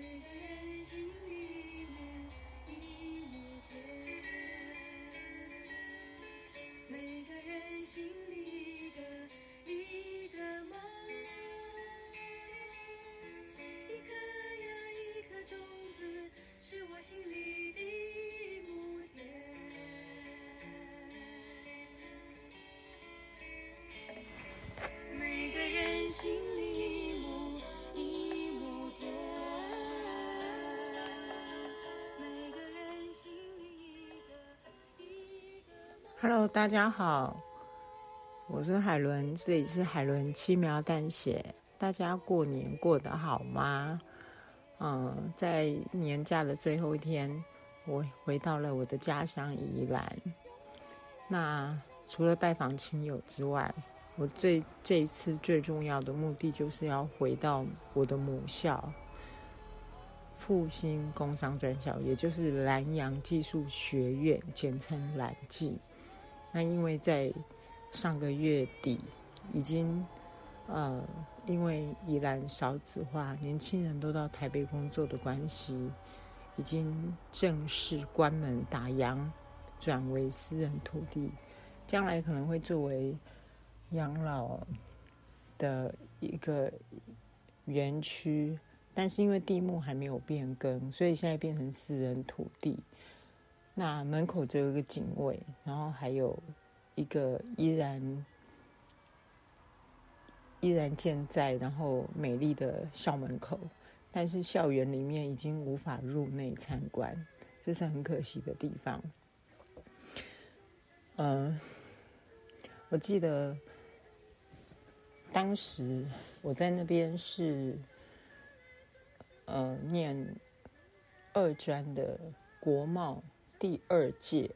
你的眼睛。Hello，大家好，我是海伦，这里是海伦轻描淡写。大家过年过得好吗？嗯，在年假的最后一天，我回到了我的家乡宜兰。那除了拜访亲友之外，我最这一次最重要的目的就是要回到我的母校复兴工商专校，也就是南洋技术学院，简称蓝技。那因为在上个月底已经呃，因为宜兰少子化，年轻人都到台北工作的关系，已经正式关门打烊，转为私人土地，将来可能会作为养老的一个园区，但是因为地目还没有变更，所以现在变成私人土地。那门口只有一个警卫，然后还有一个依然依然健在，然后美丽的校门口，但是校园里面已经无法入内参观，这是很可惜的地方。嗯、我记得当时我在那边是呃念二专的国贸第二届，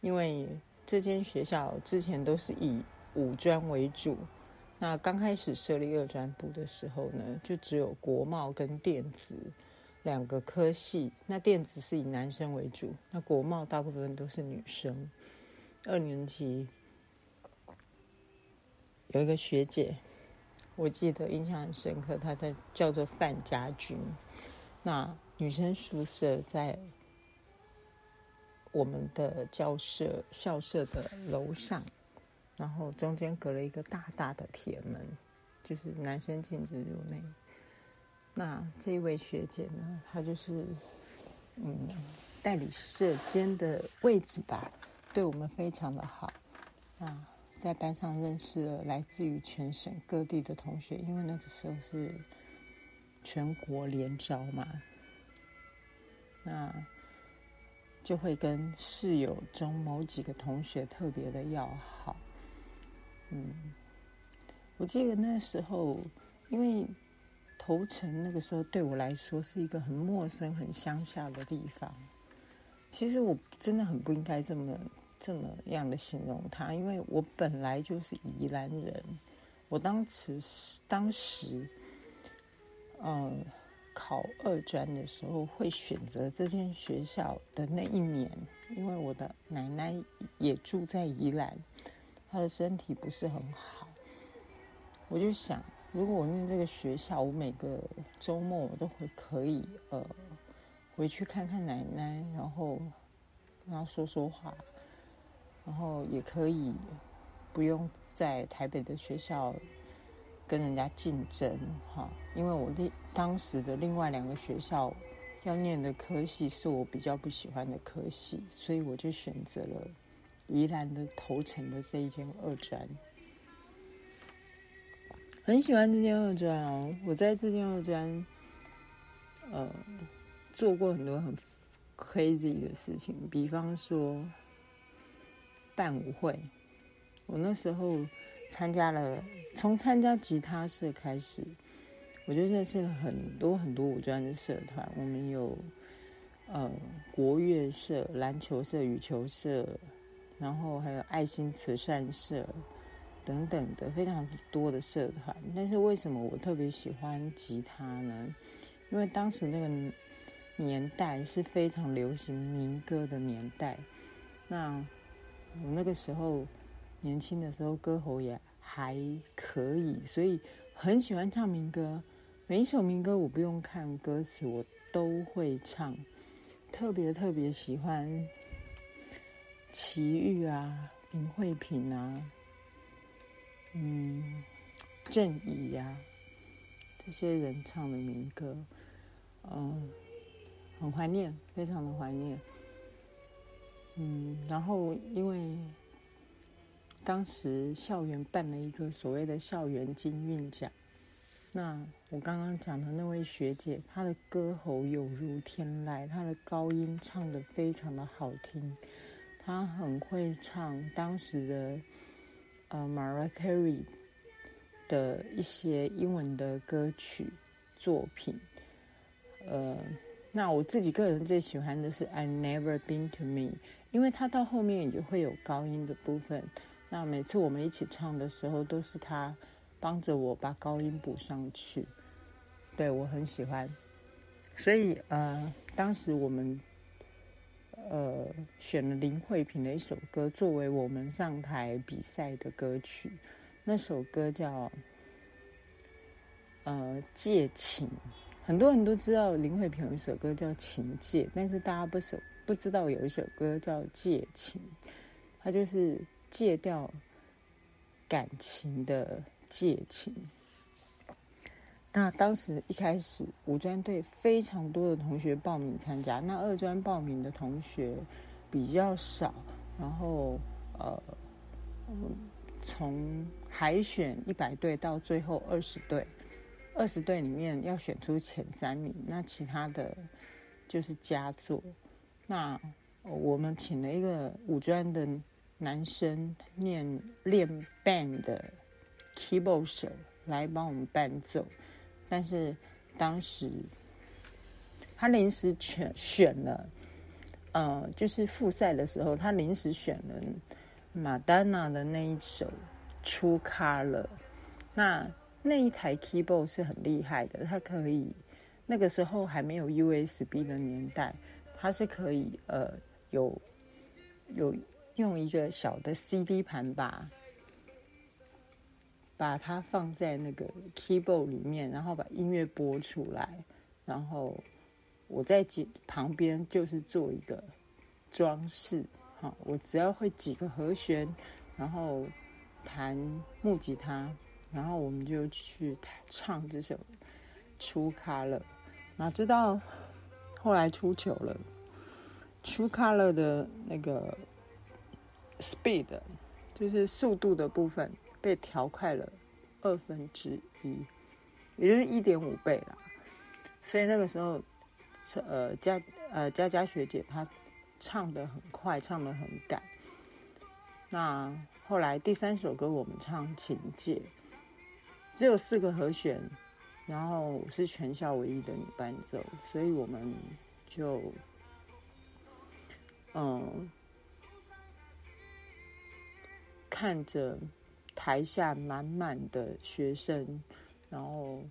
因为这间学校之前都是以五专为主。那刚开始设立二专部的时候呢，就只有国贸跟电子两个科系。那电子是以男生为主，那国贸大部分都是女生。二年级有一个学姐，我记得印象很深刻，她在叫做范家军。那女生宿舍在我们的教舍校舍的楼上，然后中间隔了一个大大的铁门，就是男生禁止入内。那这一位学姐呢，她就是嗯代理社监的位置吧，对我们非常的好啊，在班上认识了来自于全省各地的同学，因为那个时候是全国联招嘛，那就会跟室友中某几个同学特别的要好。嗯，我记得那时候，因为头城那个时候对我来说是一个很陌生、很乡下的地方。其实我真的很不应该这么这么样的形容它，因为我本来就是宜兰人。我当时当时，嗯，考二专的时候会选择这间学校的那一年，因为我的奶奶也住在宜兰，她的身体不是很好，我就想，如果我念这个学校，我每个周末我都会可以呃回去看看奶奶，然后跟她说说话，然后也可以不用在台北的学校跟人家竞争哈，因为我另当时的另外两个学校要念的科系是我比较不喜欢的科系，所以我就选择了宜兰的头城的这一间二专。很喜欢这间二专哦，我在这间二专，呃，做过很多很 crazy 的事情，比方说办舞会。我那时候参加了，从参加吉他社开始，我就认识了很多很多舞专的社团。我们有呃国乐社、篮球社、羽球社，然后还有爱心慈善社等等的非常多的社团。但是为什么我特别喜欢吉他呢？因为当时那个年代是非常流行民歌的年代。那我那个时候年轻的时候，歌喉也还可以，所以很喜欢唱民歌。每一首民歌我不用看歌词，我都会唱。特别特别喜欢齐豫啊、林慧萍啊、嗯、郑怡呀这些人唱的民歌，嗯，很怀念，非常的怀念。嗯，然后因为当时校园办了一个所谓的校园金韵奖。那我刚刚讲的那位学姐，她的歌喉有如天籁，她的高音唱得非常的好听，她很会唱当时的呃 Mariah Carey 的一些英文的歌曲作品。呃，那我自己个人最喜欢的是 I've Never Been to Me，因为她到后面也就会有高音的部分。那每次我们一起唱的时候，都是他。帮着我把高音补上去，对我很喜欢，所以呃，当时我们呃选了林慧萍的一首歌作为我们上台比赛的歌曲，那首歌叫呃《借情》，很多人都知道林慧萍有一首歌叫《情戒》，但是大家不首不知道有一首歌叫《借情》，它就是戒掉感情的。戒情。那当时一开始五专队非常多的同学报名参加，那二专报名的同学比较少。然后呃，从海选一百队到最后二十队，二十队里面要选出前三名，那其他的就是佳作。那我们请了一个五专的男生念练 band 的。keyboard 手来帮我们伴奏，但是当时他临时选选了，呃，就是复赛的时候，他临时选了马丹娜的那一首出咖了。那那一台 keyboard 是很厉害的，它可以那个时候还没有 USB 的年代，它是可以呃有有用一个小的 CD 盘把。把它放在那个 keyboard 里面，然后把音乐播出来，然后我在几旁边就是做一个装饰。好，我只要会几个和弦，然后弹木吉他，然后我们就去唱这首出卡了。哪知道后来出糗了，出卡了的那个 speed 就是速度的部分。被调快了二分之一，也就是一点五倍啦。所以那个时候，呃，佳呃佳佳学姐她唱的很快，唱的很赶。那后来第三首歌我们唱《情戒》，只有四个和弦，然后是全校唯一的女伴奏，所以我们就嗯看着。台下满满的学生，然后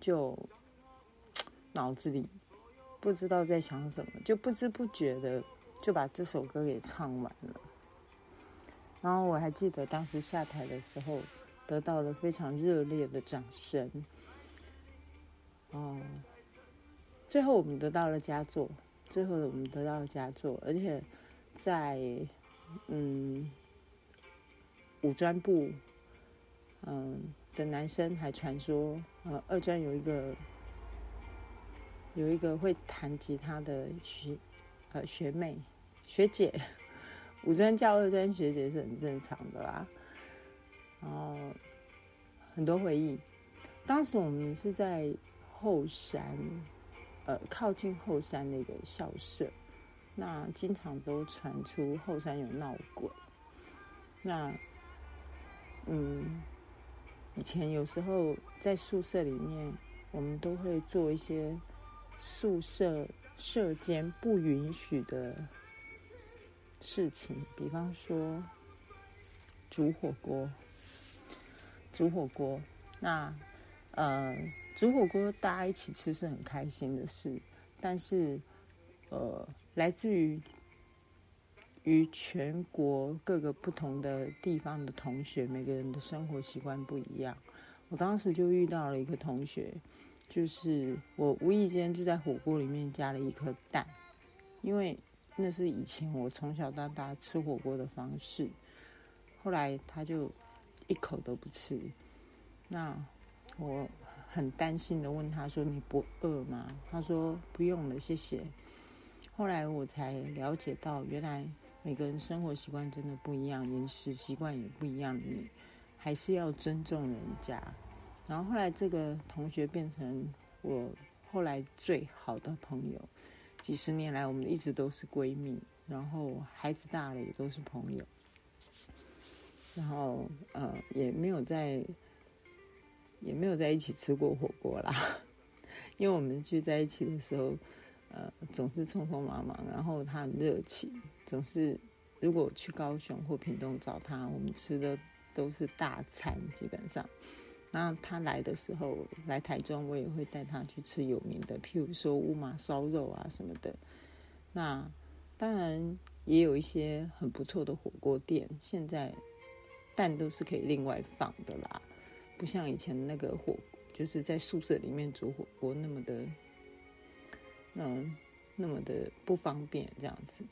就脑子里不知道在想什么，就不知不觉的就把这首歌给唱完了。然后我还记得当时下台的时候，得到了非常热烈的掌声。哦，最后我们得到了佳作，最后我们得到了佳作，而且在嗯。五专部，嗯的男生还传说，呃，二专有一个有一个会弹吉他的学呃学妹学姐，五专叫二专学姐是很正常的啦。然后很多回忆，当时我们是在后山，呃，靠近后山那个校舍，那经常都传出后山有闹鬼，那。嗯，以前有时候在宿舍里面，我们都会做一些宿舍舍间不允许的事情，比方说煮火锅。煮火锅，那呃，煮火锅大家一起吃是很开心的事，但是呃，来自于。与全国各个不同的地方的同学，每个人的生活习惯不一样。我当时就遇到了一个同学，就是我无意间就在火锅里面加了一颗蛋，因为那是以前我从小到大吃火锅的方式。后来他就一口都不吃，那我很担心的问他说：“你不饿吗？”他说：“不用了，谢谢。”后来我才了解到，原来每个人生活习惯真的不一样，饮食习惯也不一样，你还是要尊重人家。然后后来这个同学变成我后来最好的朋友，几十年来我们一直都是闺蜜，然后孩子大了也都是朋友。然后，呃，也没有在，也没有在一起吃过火锅啦，因为我们聚在一起的时候，呃，总是匆匆忙忙，然后他很热情，总是如果去高雄或屏东找他，我们吃的都是大餐，基本上。那他来的时候，来台中，我也会带他去吃有名的，譬如说乌马烧肉啊什么的。那当然也有一些很不错的火锅店，现在。蛋都是可以另外放的啦，不像以前那个火，就是在宿舍里面煮火锅那么的，嗯，那么的不方便这样子。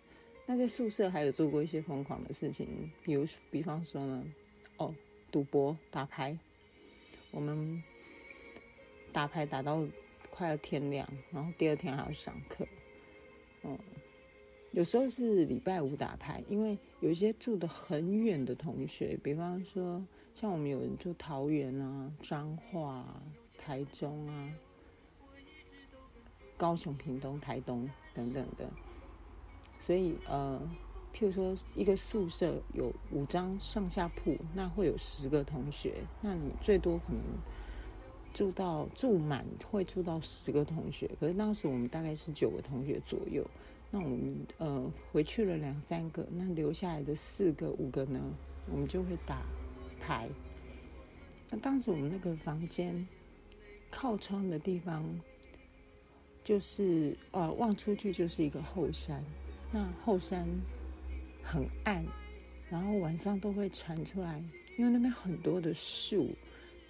那在宿舍还有做过一些疯狂的事情，比如，比方说呢，哦，赌博打牌，我们打牌打到快要天亮，然后第二天还要上课，嗯。有时候是礼拜五打牌，因为有一些住的很远的同学，比方说像我们有人住桃园啊、彰化、啊台中啊、高雄、屏东、台东等等的，所以呃，譬如说一个宿舍有五张上下铺，那会有十个同学，那你最多可能住到住满会住到十个同学，可是当时我们大概是九个同学左右。那我们呃回去了两三个，那留下来的四个五个呢，我们就会打牌。那当时我们那个房间靠窗的地方，就是呃望出去就是一个后山，那后山很暗，然后晚上都会传出来，因为那边很多的树，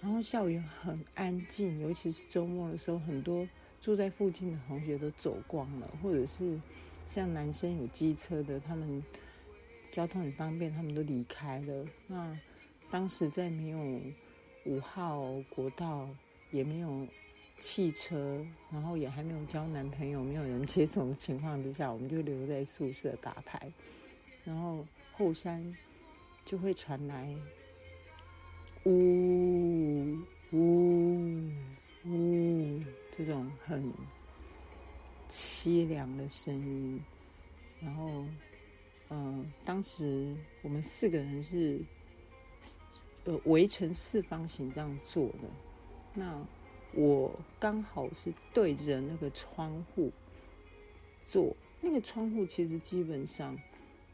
然后校园很安静，尤其是周末的时候，很多住在附近的同学都走光了，或者是。像男生有机车的，他们交通很方便，他们都离开了。那当时在没有五号国道，也没有汽车，然后也还没有交男朋友，没有人接送的情况之下，我们就留在宿舍打牌。然后后山就会传来呜呜呜这种很。凄凉的声音，然后，嗯，当时我们四个人是，呃，围成四方形这样坐的。那我刚好是对着那个窗户坐。那个窗户其实基本上，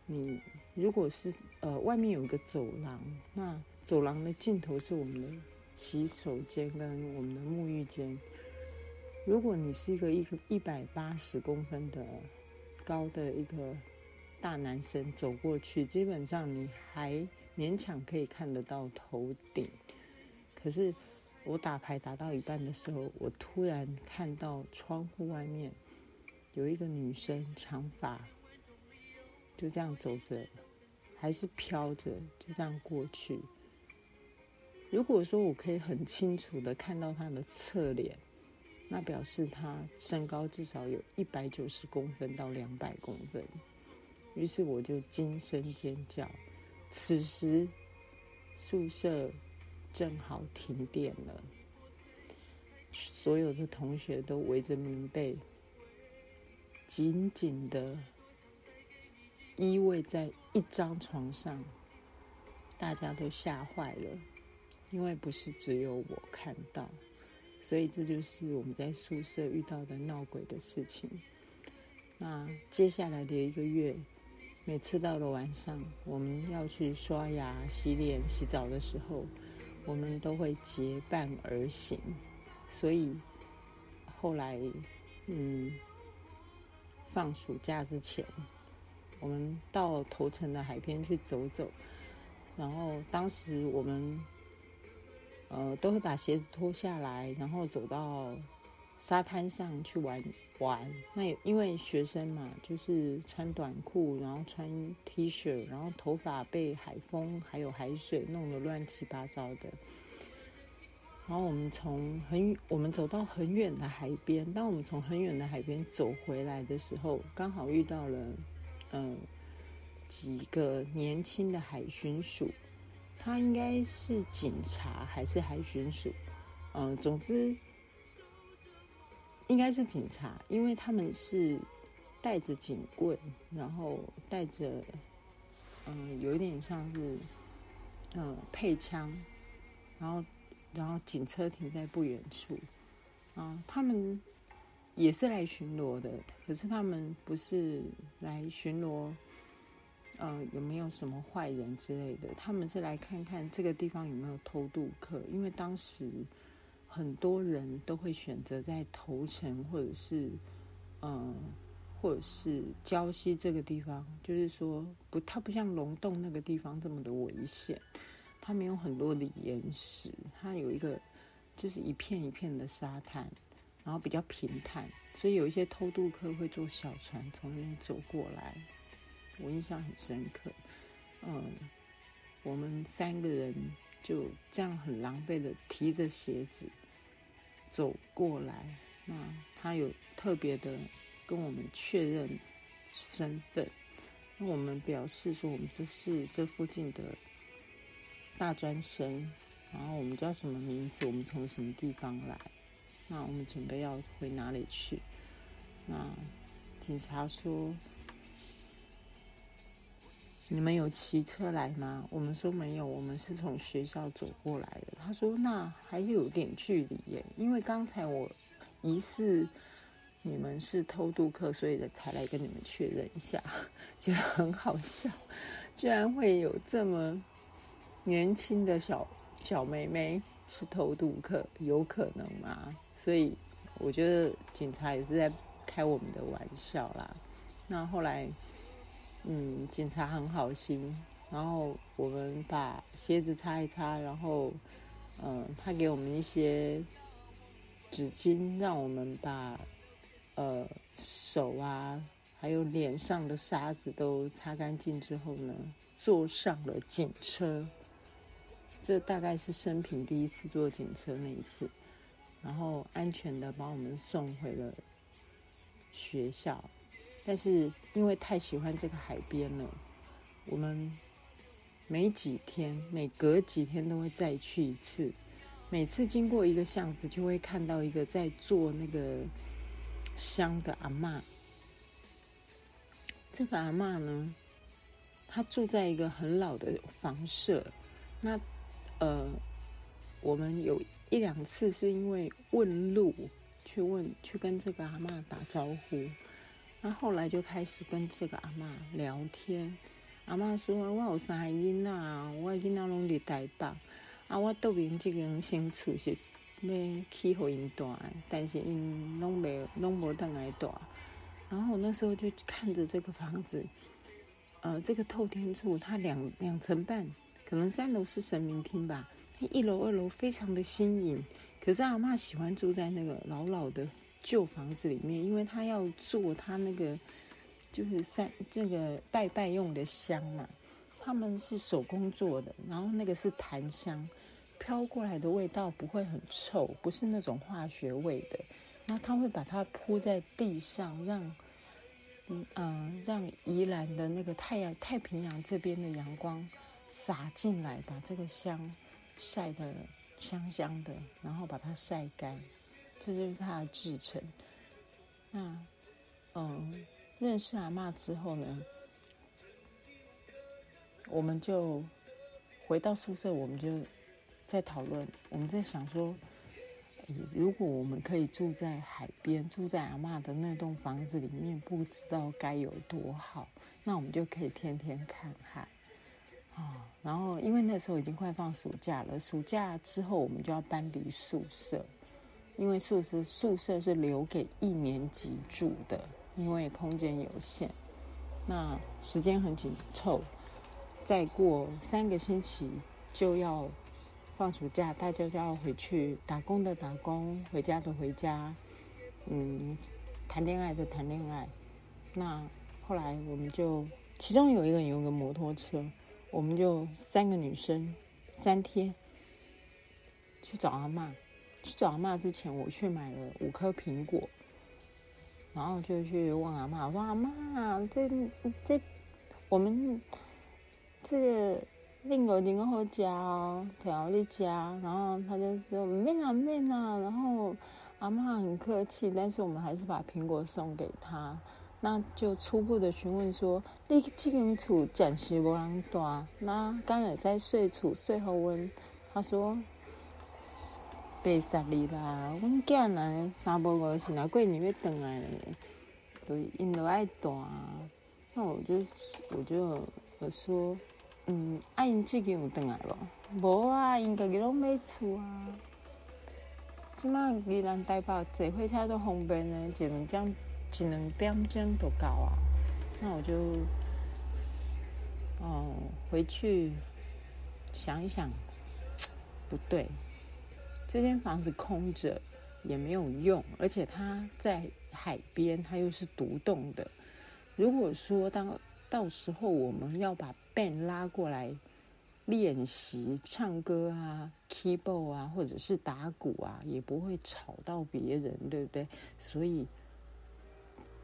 你如果是呃外面有一个走廊，那走廊的尽头是我们的洗手间跟我们的沐浴间。如果你是一个一个一百八十公分的高的一个大男生走过去，基本上你还勉强可以看得到头顶。可是我打牌打到一半的时候，我突然看到窗户外面有一个女生，长发，就这样走着，还是飘着，就这样过去。如果说我可以很清楚的看到她的侧脸。那表示她身高至少有一百九十公分到两百公分，于是我就惊声尖叫。此时宿舍正好停电了，所有的同学都围着棉被，紧紧的依偎在一张床上，大家都吓坏了，因为不是只有我看到。所以这就是我们在宿舍遇到的闹鬼的事情。那接下来的一个月，每次到了晚上，我们要去刷牙、洗脸、洗澡的时候，我们都会结伴而行。所以后来，嗯，放暑假之前，我们到头城的海边去走走。然后当时我们。呃，都会把鞋子脱下来，然后走到沙滩上去玩玩。那也因为学生嘛，就是穿短裤，然后穿 T 恤，然后头发被海风还有海水弄得乱七八糟的。然后我们从很我们走到很远的海边，当我们从很远的海边走回来的时候，刚好遇到了嗯几个年轻的海巡署，他应该是警察还是海巡署？嗯，总之应该是警察，因为他们是带着警棍，然后带着嗯有一点像是嗯配枪，然后。然后警车停在不远处，啊，他们也是来巡逻的，可是他们不是来巡逻，呃，有没有什么坏人之类的？他们是来看看这个地方有没有偷渡客，因为当时很多人都会选择在头城或者是，嗯，或者是礁溪这个地方，就是说不，它不像龙洞那个地方这么的危险。它没有很多的岩石，它有一个就是一片一片的沙滩，然后比较平坦，所以有一些偷渡客会坐小船从那边走过来，我印象很深刻。嗯，我们三个人就这样很狼狈的提着鞋子走过来，那他有特别的跟我们确认身份，那我们表示说我们这是这附近的。大专生，然后我们叫什么名字？我们从什么地方来？那我们准备要回哪里去？那警察说：“你们有骑车来吗？”我们说没有，我们是从学校走过来的。他说：“那还有点距离耶，因为刚才我疑似你们是偷渡客，所以才来跟你们确认一下，觉得很好笑，居然会有这么……”年轻的小小妹妹是偷渡客，有可能吗？所以我觉得警察也是在开我们的玩笑啦。那后来，嗯，警察很好心，然后我们把鞋子擦一擦，然后，嗯，他给我们一些纸巾，让我们把呃手啊，还有脸上的沙子都擦干净之后呢，坐上了警车。这大概是生平第一次坐警车那一次，然后安全的把我们送回了学校。但是因为太喜欢这个海边了，我们每几天、每隔几天都会再去一次。每次经过一个巷子，就会看到一个在做那个香的阿妈。这个阿妈呢，她住在一个很老的房舍，那。呃，我们有一两次是因为问路去问去跟这个阿妈打招呼，那后来就开始跟这个阿妈聊天。阿妈说：“我有三个囡仔，我囡仔拢伫台北，啊，我倒边这个人新厝是要去互因住，但是因拢没拢无当来住。然后我那时候就看着这个房子，呃，这个透天厝它两两层半。”可能三楼是神明厅吧，一楼、二楼非常的新颖。可是阿妈喜欢住在那个老老的旧房子里面，因为他要做他那个就是三这个拜拜用的香嘛，他们是手工做的，然后那个是檀香，飘过来的味道不会很臭，不是那种化学味的。然后他会把它铺在地上，让嗯嗯让宜兰的那个太阳太平洋这边的阳光。洒进来，把这个香晒得香香的，然后把它晒干，这就是它的制成。那，嗯，认识阿妈之后呢，我们就回到宿舍，我们就在讨论，我们在想说，如果我们可以住在海边，住在阿妈的那栋房子里面，不知道该有多好。那我们就可以天天看海。啊，然后因为那时候已经快放暑假了，暑假之后我们就要搬离宿舍，因为宿舍宿舍是留给一年级住的，因为空间有限，那时间很紧凑，再过三个星期就要放暑假，大家就要回去打工的打工，回家的回家，嗯，谈恋爱的谈恋爱。那后来我们就，其中有一个人有个摩托车，我们就三个女生，三天去找阿妈。去找阿妈之前，我去买了五颗苹果，然后就去问阿妈，我说阿妈，这这我们这个令狗真好吃哦，调你家。然后他就说没啊没啊，然后阿妈很客气，但是我们还是把苹果送给他。那就初步的询问说，你这间厝暂时无人住，那刚会使睡厝睡好温？他说。八十二啦！阮囝呐三不五时，若过年要回来咧，都因都爱住。那我就我就我说，嗯，啊。因最近有回来无？无啊，因家己拢买厝啊。即马宜兰台北坐火车都方便咧，一两钟一两点钟就到啊。那我就，哦，回去想一想，不对。这间房子空着也没有用，而且它在海边，它又是独栋的。如果说当到时候我们要把 band 拉过来练习唱歌啊、keyboard 啊，或者是打鼓啊，也不会吵到别人，对不对？所以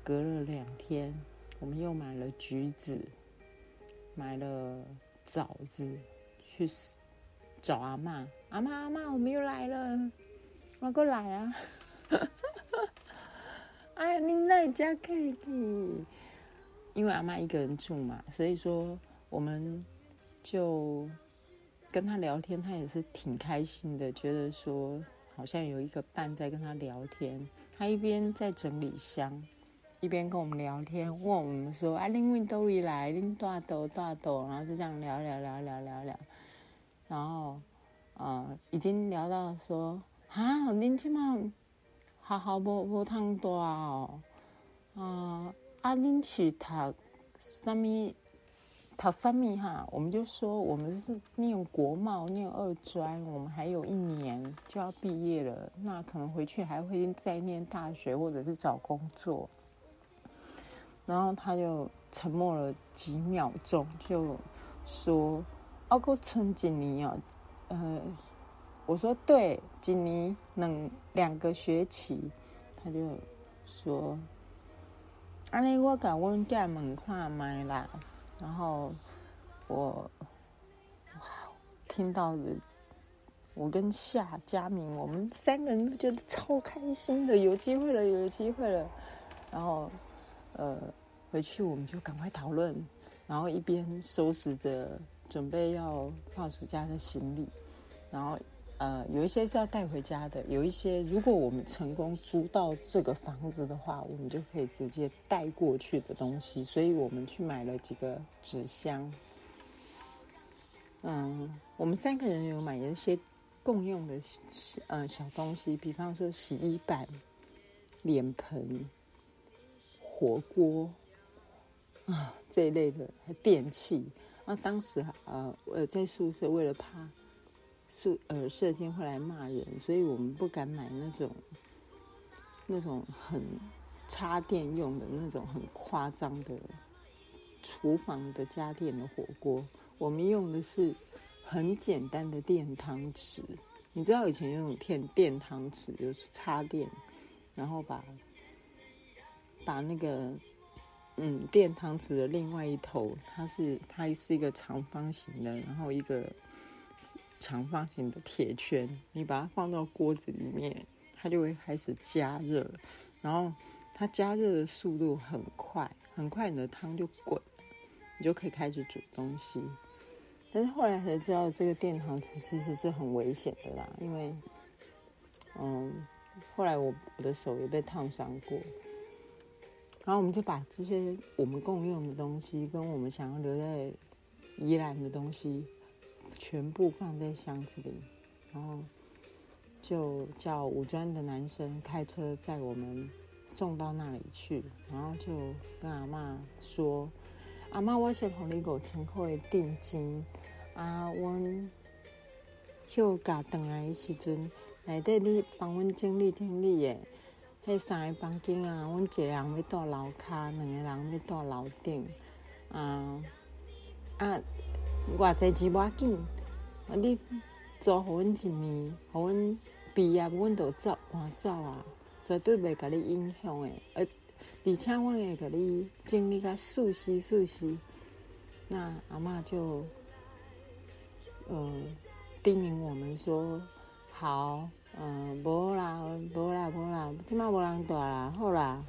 隔了两天，我们又买了橘子，买了枣子去。找阿妈，阿妈阿妈，我们又来了，我过来啊！哎 呀，你在家可以，因为阿妈一个人住嘛，所以说我们就跟他聊天，他也是挺开心的，觉得说好像有一个伴在跟他聊天。他一边在整理箱，一边跟我们聊天，问我们说：“啊，恁问都一来，恁大豆大豆。”然后就这样聊聊聊聊聊聊。然后，呃，已经聊到说，啊，恁即马学校无无通大哦，啊，啊，恁去读什么？读什么哈？我们就说我们是念国贸，念二专，我们还有一年就要毕业了，那可能回去还会再念大学或者是找工作。然后他就沉默了几秒钟，就说。熬过春几年哦，呃，我说对，几年两两个学期，他就说，安尼我甲阮囝问看卖啦，然后我哇，听到的，我跟夏佳明，我们三个人都觉得超开心的，有机会了，有机会了，然后呃，回去我们就赶快讨论，然后一边收拾着。准备要放暑假的行李，然后呃，有一些是要带回家的，有一些如果我们成功租到这个房子的话，我们就可以直接带过去的东西。所以我们去买了几个纸箱。嗯，我们三个人有买一些共用的嗯小东西，比方说洗衣板、脸盆、火锅啊这一类的电器。那当时呃，我在宿舍为了怕宿呃舍监会来骂人，所以我们不敢买那种那种很插电用的那种很夸张的厨房的家电的火锅。我们用的是很简单的电汤匙。你知道以前用电电汤匙就是插电，然后把把那个。嗯，电汤匙的另外一头，它是它是一个长方形的，然后一个长方形的铁圈，你把它放到锅子里面，它就会开始加热，然后它加热的速度很快，很快你的汤就滚，你就可以开始煮东西。但是后来才知道，这个电汤匙其实是很危险的啦，因为，嗯，后来我我的手也被烫伤过。然后我们就把这些我们共用的东西，跟我们想要留在宜兰的东西，全部放在箱子里，然后就叫五专的男生开车载我们送到那里去，然后就跟阿妈说：“阿妈，我先帮你五千块的定金，啊，我休假回来的时阵，内底你帮阮整理整理的。”迄三个房间啊，阮一个人要住楼骹，两个人要住楼顶，啊啊，偌济钱无要紧，啊你租互阮一年，互阮毕业阮就走搬走啊，绝对袂甲你影响诶，而而且阮会甲你整理甲舒适舒适。那阿嬷就，嗯，叮咛我们说，好，嗯，无啦，无啦，无啦，即马无人住啦，好啦，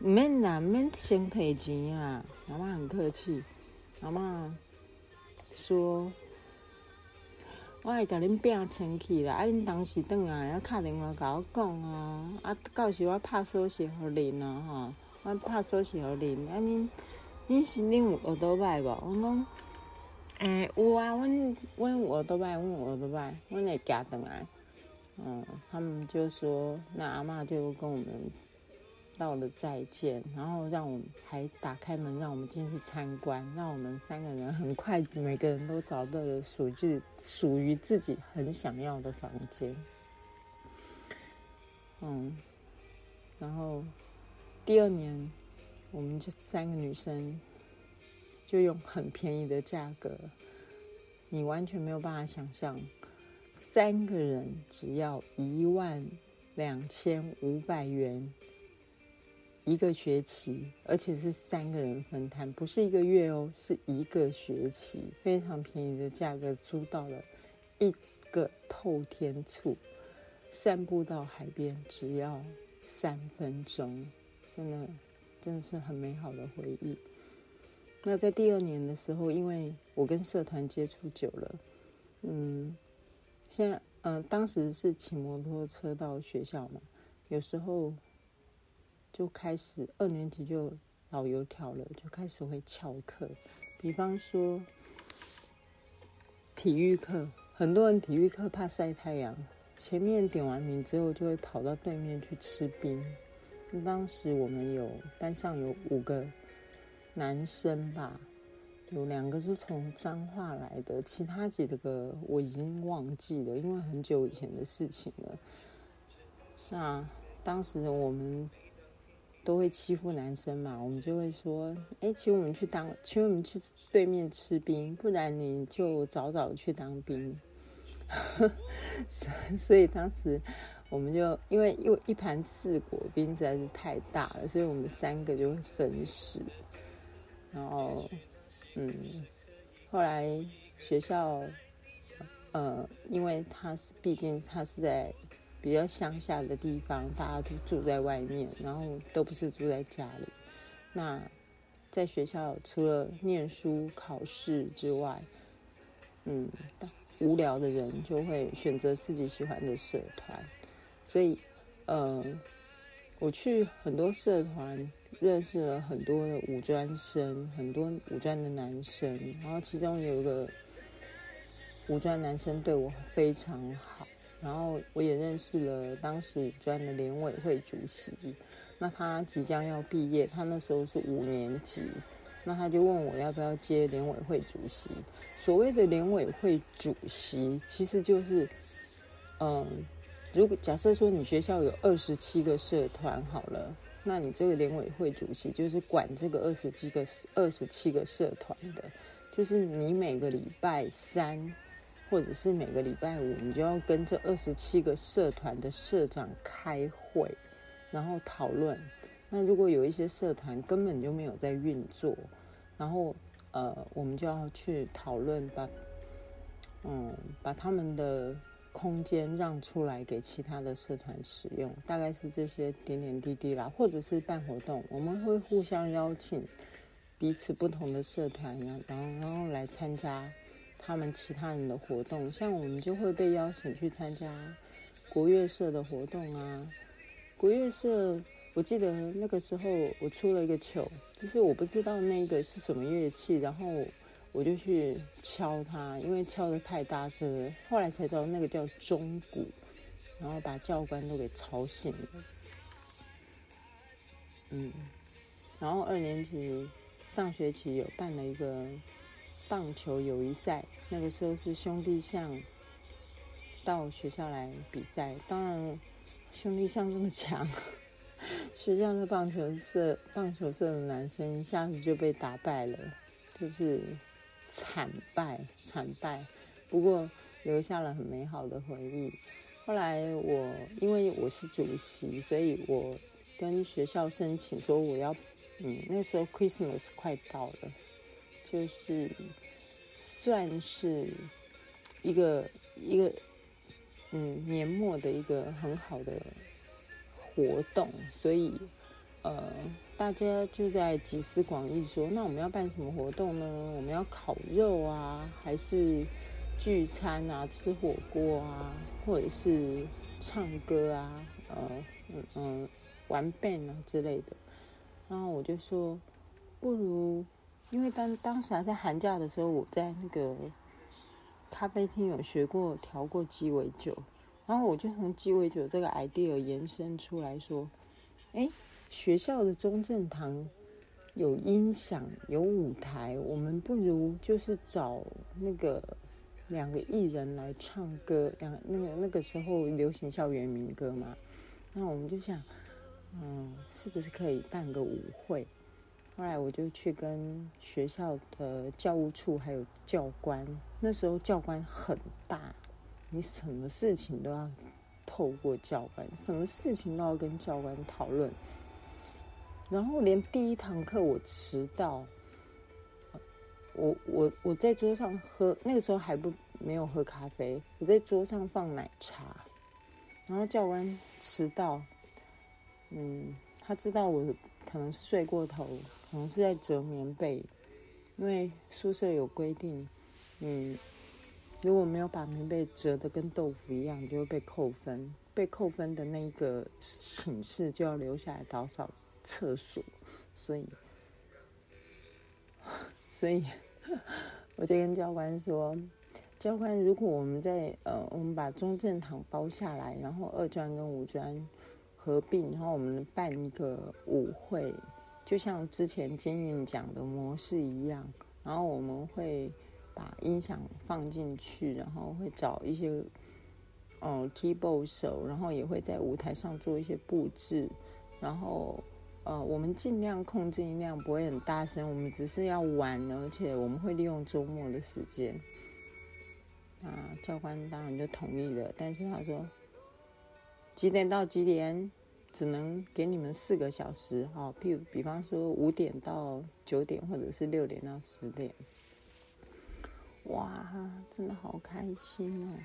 毋免啦，毋免先提钱啊。阿妈很客气，阿妈说，我会甲恁拼清气啦，啊，恁当时转来啊敲电话甲我讲啊，啊，到时我拍锁匙互恁啊，吼，我拍锁匙互恁，啊，恁。恁是恁有学倒摆无？我讲，诶，有啊，阮阮有学倒摆，阮有学倒摆，阮会寄转来。嗯，他们就说，那阿嬷就跟我们道了再见，然后让我们还打开门，让我们进去参观，让我们三个人很快每个人都找到了属于属于自己很想要的房间。嗯，然后第二年。我们这三个女生就用很便宜的价格，你完全没有办法想象，三个人只要一万两千五百元一个学期，而且是三个人分摊，不是一个月哦，是一个学期，非常便宜的价格租到了一个透天厝，散步到海边只要三分钟，真的。真的是很美好的回忆。那在第二年的时候，因为我跟社团接触久了，嗯，现在嗯，当时是骑摩托车到学校嘛，有时候就开始二年级就老油条了，就开始会翘课。比方说体育课，很多人体育课怕晒太阳，前面点完名之后，就会跑到对面去吃冰。当时我们有班上有五个男生吧，有两个是从彰化来的，其他几个我已经忘记了，因为很久以前的事情了。那当时我们都会欺负男生嘛，我们就会说：“哎，请我们去当，请我们去对面吃冰，不然你就早早去当兵。” 所以当时。我们就因为因为一盘四果冰实在是太大了，所以我们三个就会分食。然后，嗯，后来学校，呃，因为他是毕竟他是在比较乡下的地方，大家都住在外面，然后都不是住在家里。那在学校除了念书考试之外，嗯，无聊的人就会选择自己喜欢的社团。所以，呃，我去很多社团，认识了很多的五专生，很多五专的男生，然后其中有一个五专男生对我非常好，然后我也认识了当时五专的联委会主席。那他即将要毕业，他那时候是五年级，那他就问我要不要接联委会主席。所谓的联委会主席，其实就是，嗯。如果假设说你学校有二十七个社团好了，那你这个联委会主席就是管这个二十七个二十七个社团的，就是你每个礼拜三或者是每个礼拜五，你就要跟这二十七个社团的社长开会，然后讨论。那如果有一些社团根本就没有在运作，然后呃，我们就要去讨论把嗯把他们的。空间让出来给其他的社团使用，大概是这些点点滴滴啦，或者是办活动，我们会互相邀请彼此不同的社团呀，然后然后来参加他们其他人的活动，像我们就会被邀请去参加国乐社的活动啊。国乐社，我记得那个时候我出了一个糗，就是我不知道那个是什么乐器，然后。我就去敲它，因为敲的太大声了。后来才知道那个叫钟鼓，然后把教官都给吵醒了。嗯，然后二年级上学期有办了一个棒球友谊赛，那个时候是兄弟象到学校来比赛，当然兄弟像这么强，学校的棒球社棒球社的男生一下子就被打败了，就是惨败惨败。不过留下了很美好的回忆。后来我因为我是主席，所以我跟学校申请说我要，嗯，那时候 Christmas 快到了，就是算是一个一个嗯年末的一个很好的活动，所以呃大家就在集思广益说，那我们要办什么活动呢？我们要烤肉啊，还是？聚餐啊，吃火锅啊，或者是唱歌啊，呃，嗯嗯，玩 band 啊之类的。然后我就说，不如，因为当当时还在寒假的时候，我在那个咖啡厅有学过调过鸡尾酒，然后我就从鸡尾酒这个 idea 延伸出来说，哎，学校的中正堂有音响有舞台，我们不如就是找那个。两个艺人来唱歌，两那个那个时候流行校园民歌嘛，那我们就想，嗯，是不是可以办个舞会？后来我就去跟学校的教务处还有教官，那时候教官很大，你什么事情都要透过教官，什么事情都要跟教官讨论，然后连第一堂课我迟到。我我我在桌上喝，那个时候还不没有喝咖啡，我在桌上放奶茶，然后教官迟到，嗯，他知道我可能是睡过头，可能是在折棉被，因为宿舍有规定，嗯，如果没有把棉被折的跟豆腐一样，就会被扣分，被扣分的那个寝室就要留下来打扫厕所，所以。所以，我就跟教官说：“教官，如果我们在呃，我们把中正堂包下来，然后二专跟五专合并，然后我们办一个舞会，就像之前金韵讲的模式一样，然后我们会把音响放进去，然后会找一些嗯 keyboard 手，然后也会在舞台上做一些布置，然后。”呃，我们尽量控制音量，不会很大声。我们只是要玩，而且我们会利用周末的时间。啊，教官当然就同意了，但是他说几点到几点，只能给你们四个小时。哈，譬如比方说五点到九点，或者是六点到十点。哇，真的好开心哦！